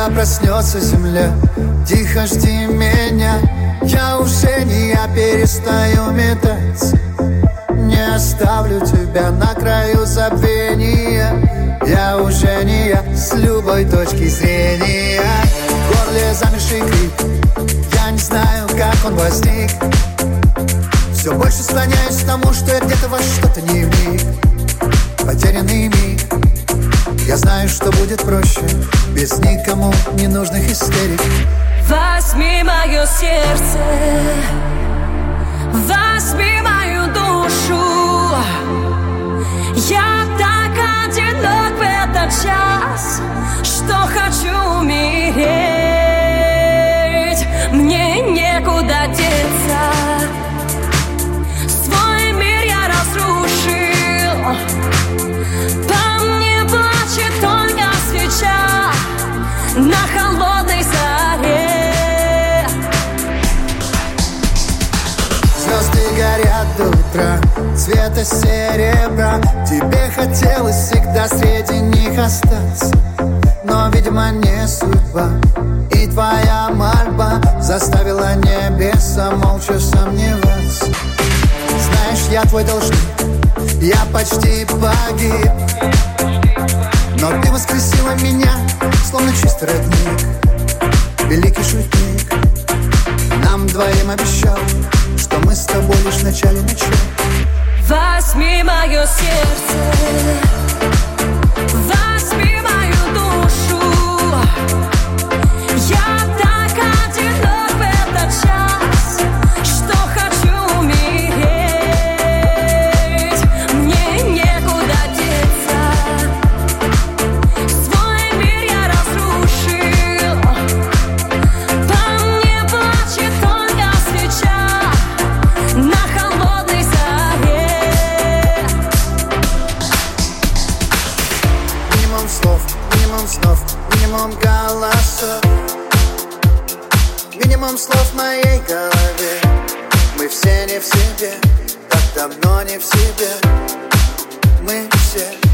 Когда проснется земля, тихо жди меня Я уже не я перестаю метаться Не оставлю тебя на краю забвения. Я уже не я с любой точки зрения. В горле замерший крик. Я не знаю, как он возник. Все больше склоняюсь к тому, что я где-то во что-то не вник. Потерянный миг Я знаю, что будет проще без никому ненужных истерик. Возьми мое сердце Возьми мою душу. Я до утра, цвета серебра. Тебе хотелось всегда среди них остаться. Но, видимо, не судьба. И твоя мольба заставила небеса молча сомневаться. Знаешь, я твой должник, я почти погиб. Но ты воскресила меня, словно чистый родник. Великий шутник. Нам двоим обещал, мы с тобой лишь в начале начала Возьми мое сердце Минимум слов в моей голове. Мы все не в себе, так давно не в себе. Мы все